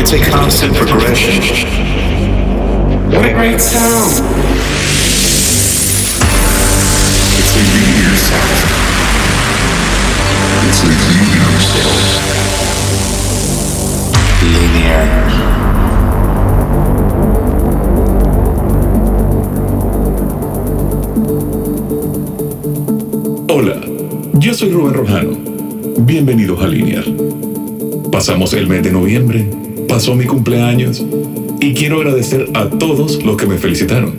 It's a constant progression. What a great sound! It's a linear sound. It's a linear sound. Linear. Hola, yo soy Rubén Rojano. Bienvenidos a Linear. Pasamos el mes de noviembre, pasó mi cumpleaños y quiero agradecer a todos los que me felicitaron.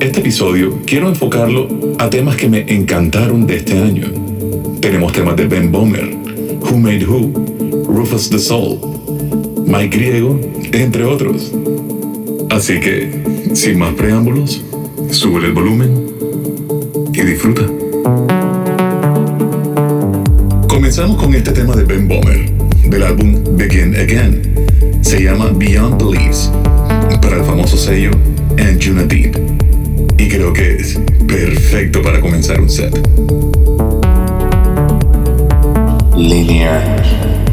Este episodio quiero enfocarlo a temas que me encantaron de este año. Tenemos temas de Ben Bomer, Who Made Who, Rufus the Soul, Mike Griego, entre otros. Así que, sin más preámbulos, sube el volumen y disfruta. Comenzamos con este tema de Ben Bomer, del álbum Begin Again. Se llama Beyond Beliefs, para el famoso sello Anjuna Deep. Y creo que es perfecto para comenzar un set. Linear.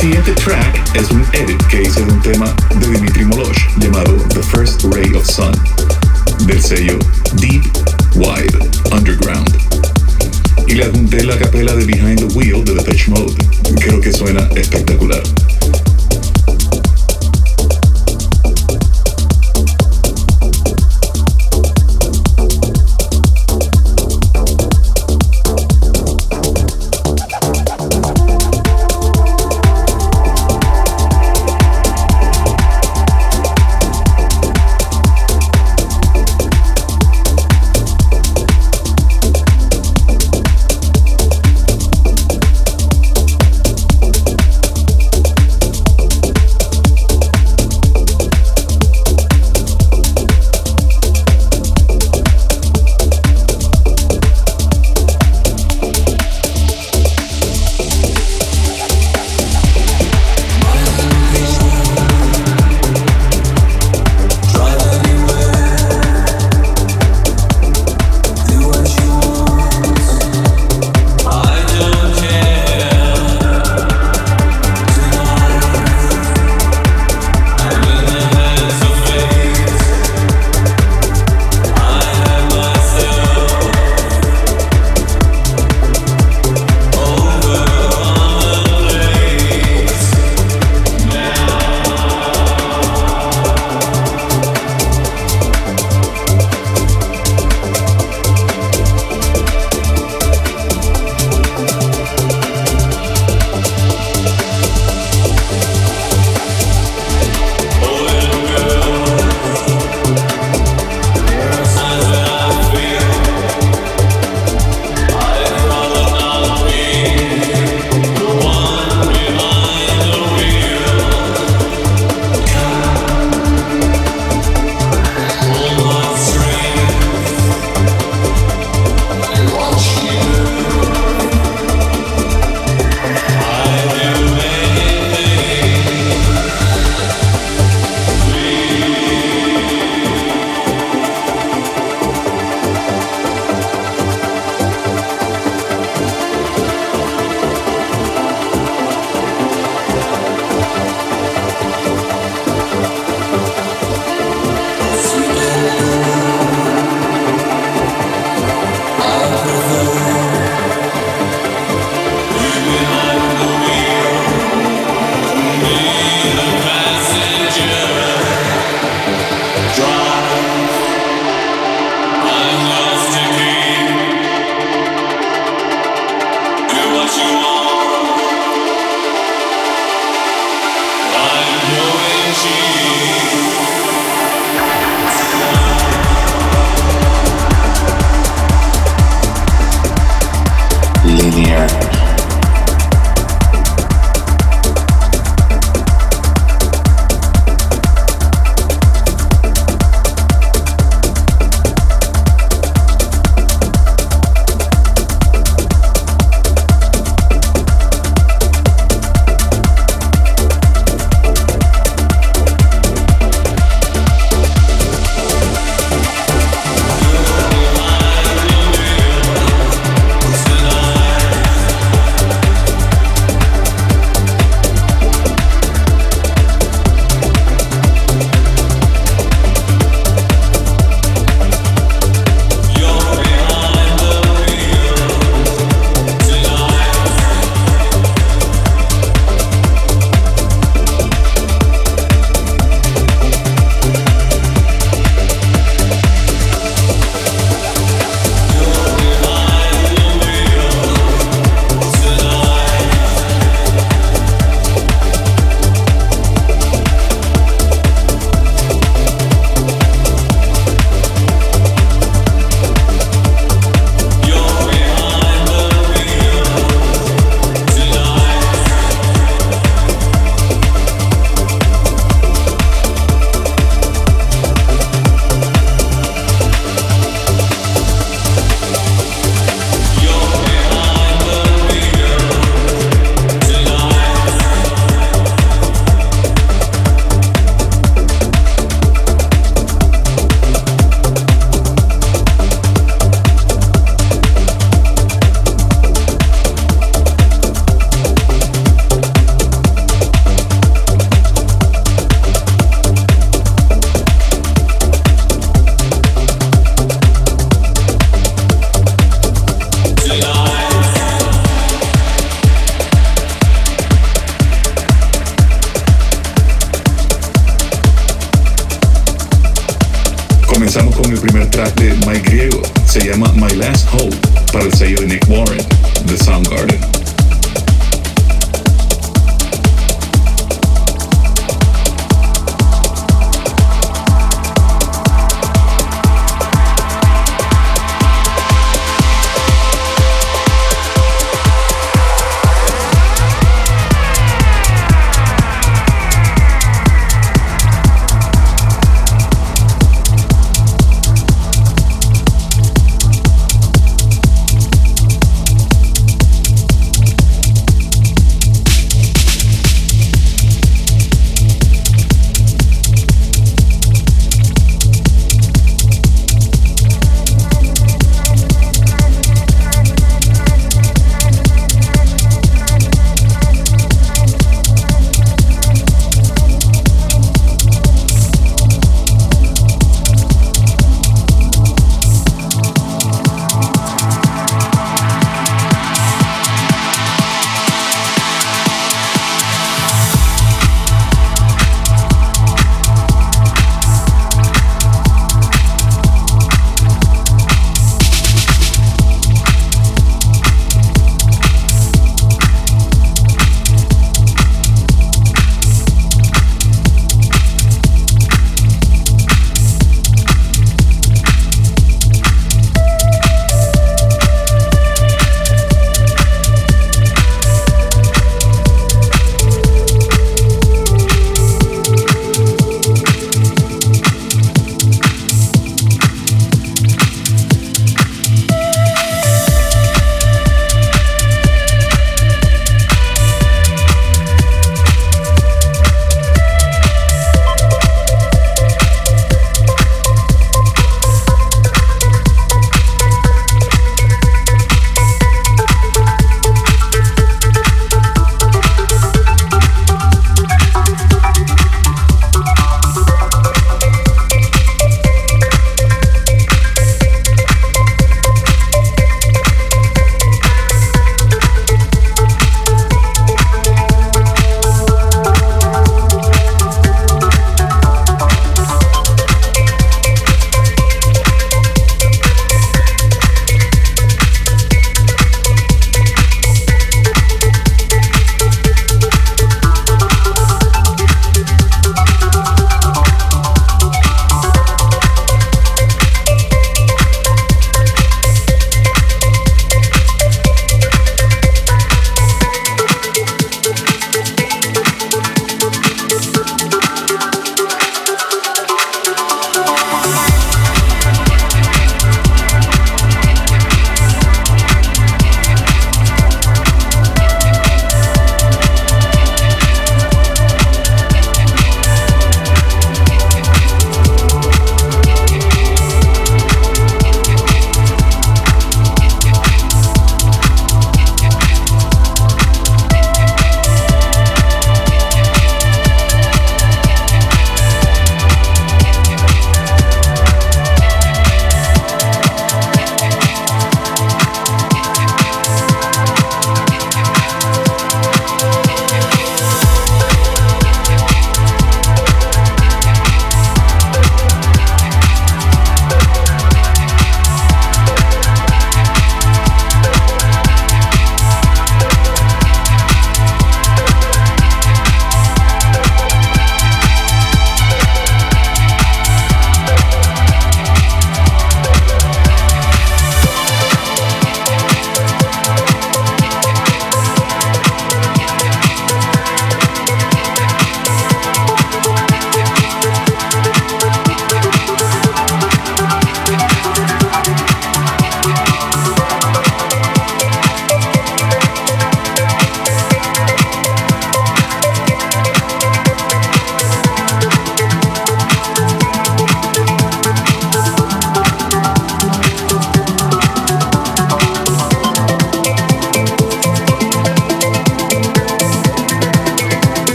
siguiente track es un edit que hice de un tema de Dimitri Moloch llamado The First Ray of Sun del sello Deep Wide Underground. Y le adjunté la capela de Behind the Wheel de Depeche Mode. Creo que suena espectacular.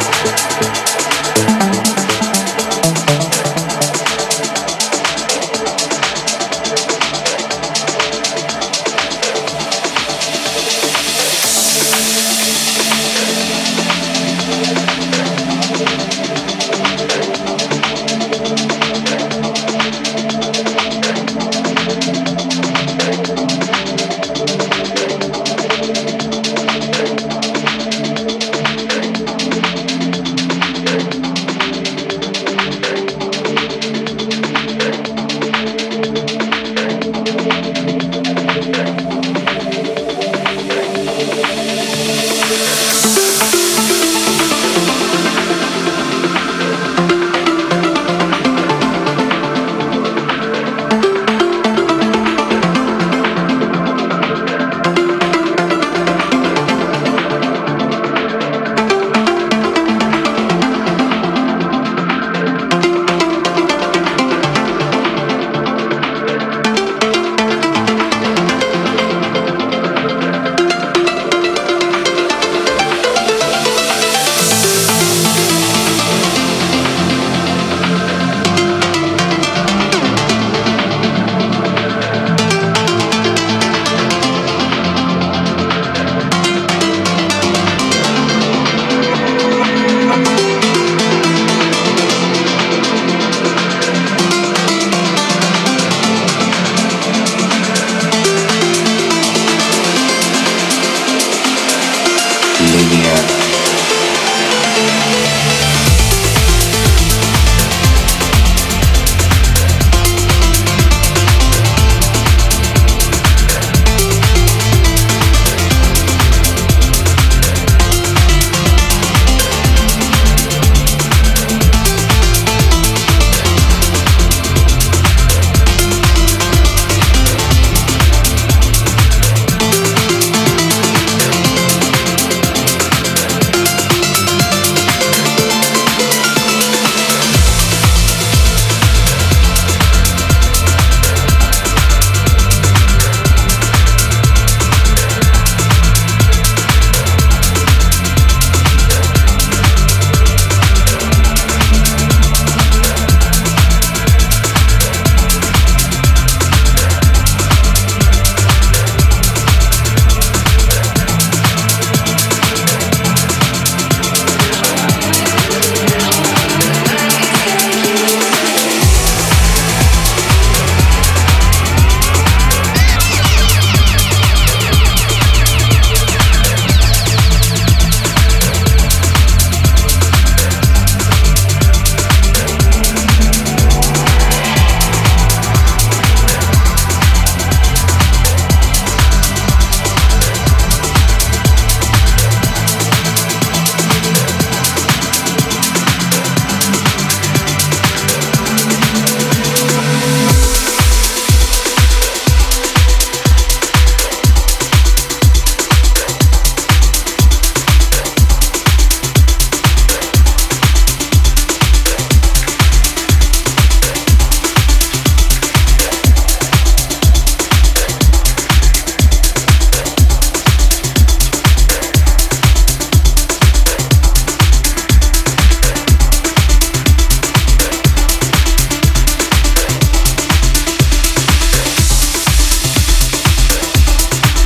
thank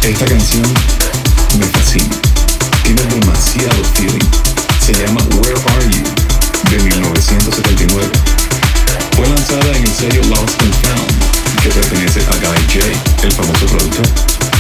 Esta canción me fascina. Tiene demasiado feeling. Se llama Where Are You de 1979. Fue lanzada en el sello Lost and Found, que pertenece a Guy J, el famoso productor.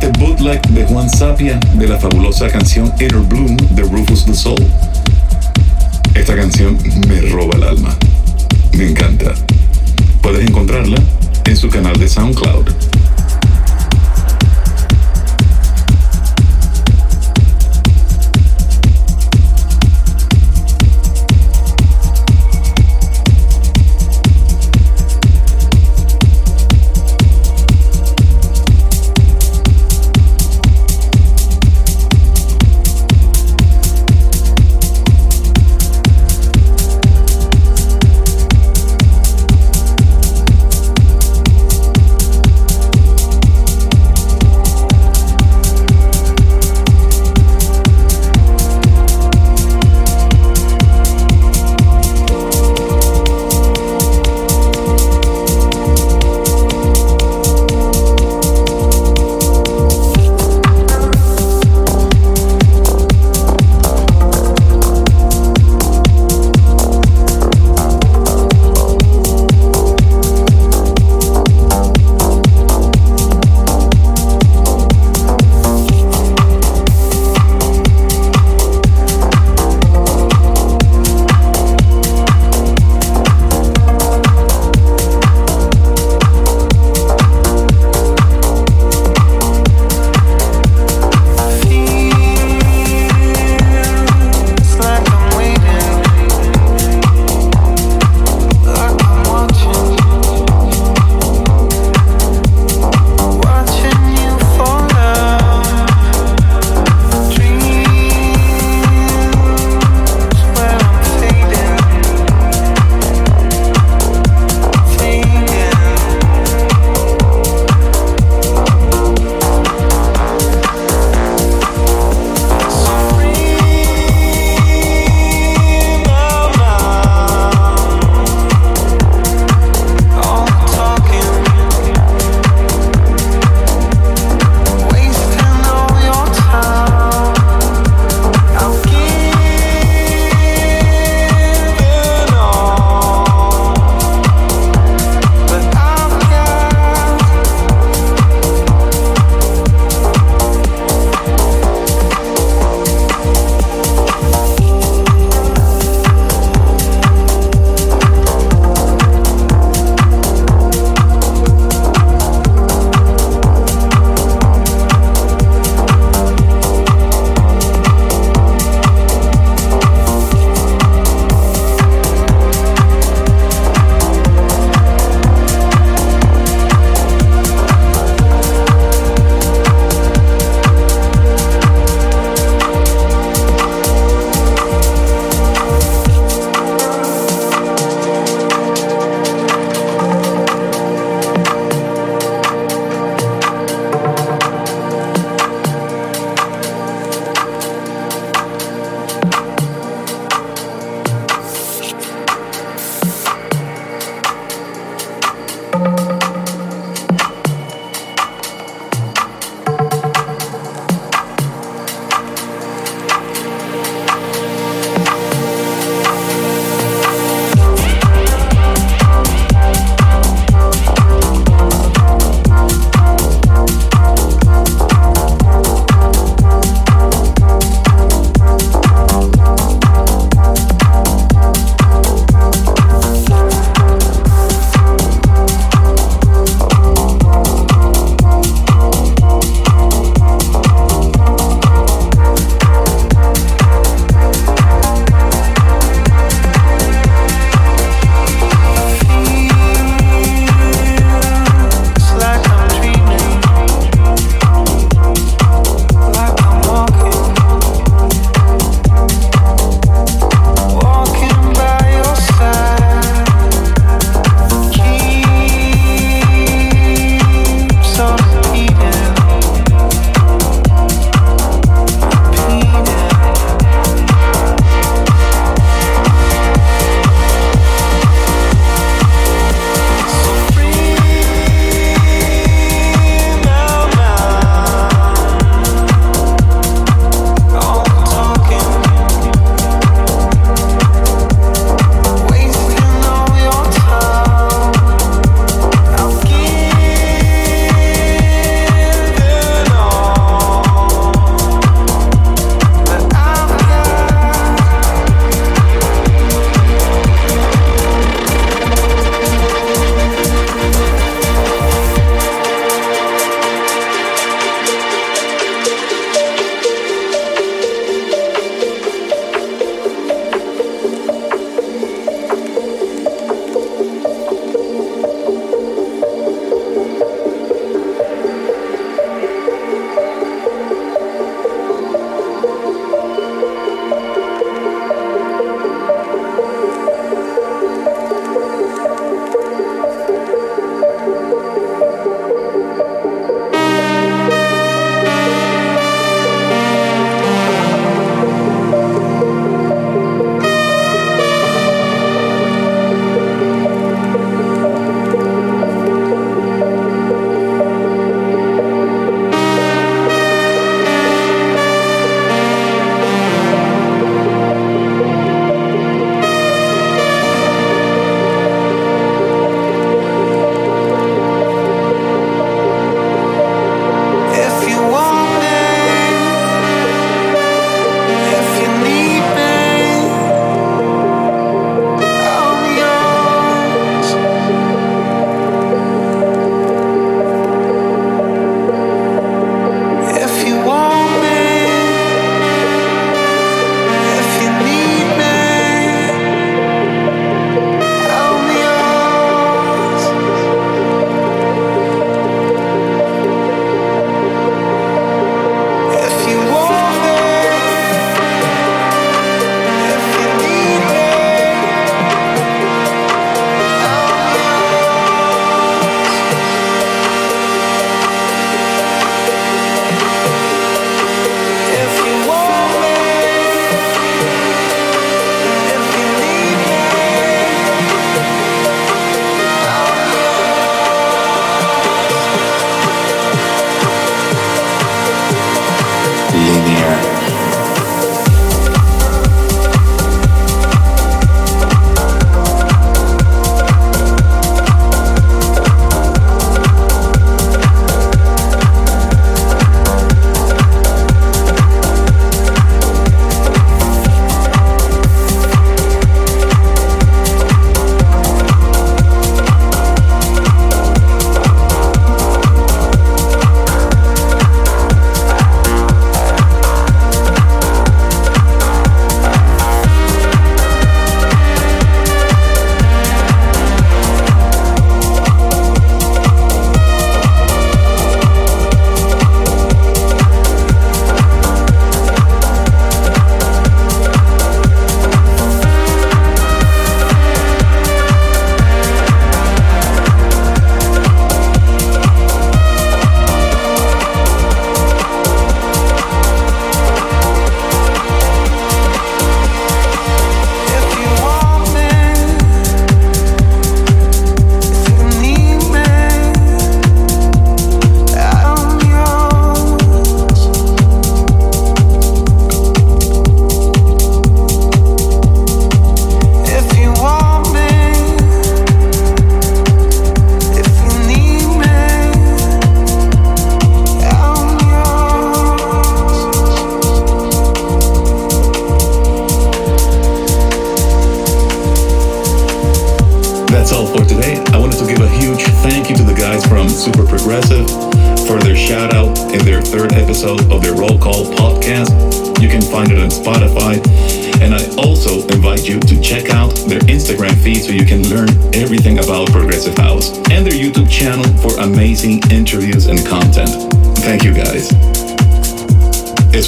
este bootleg de Juan Sapia de la fabulosa canción Inner Bloom de Rufus the Soul. Esta canción me roba el alma. Me encanta. Puedes encontrarla en su canal de SoundCloud.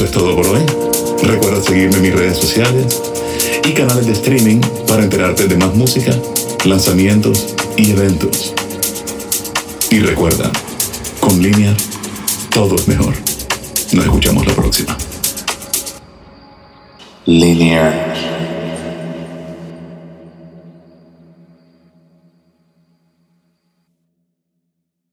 Eso es todo por hoy. Recuerda seguirme en mis redes sociales y canales de streaming para enterarte de más música, lanzamientos y eventos. Y recuerda, con línea, todo es mejor. Nos escuchamos la próxima. Linear.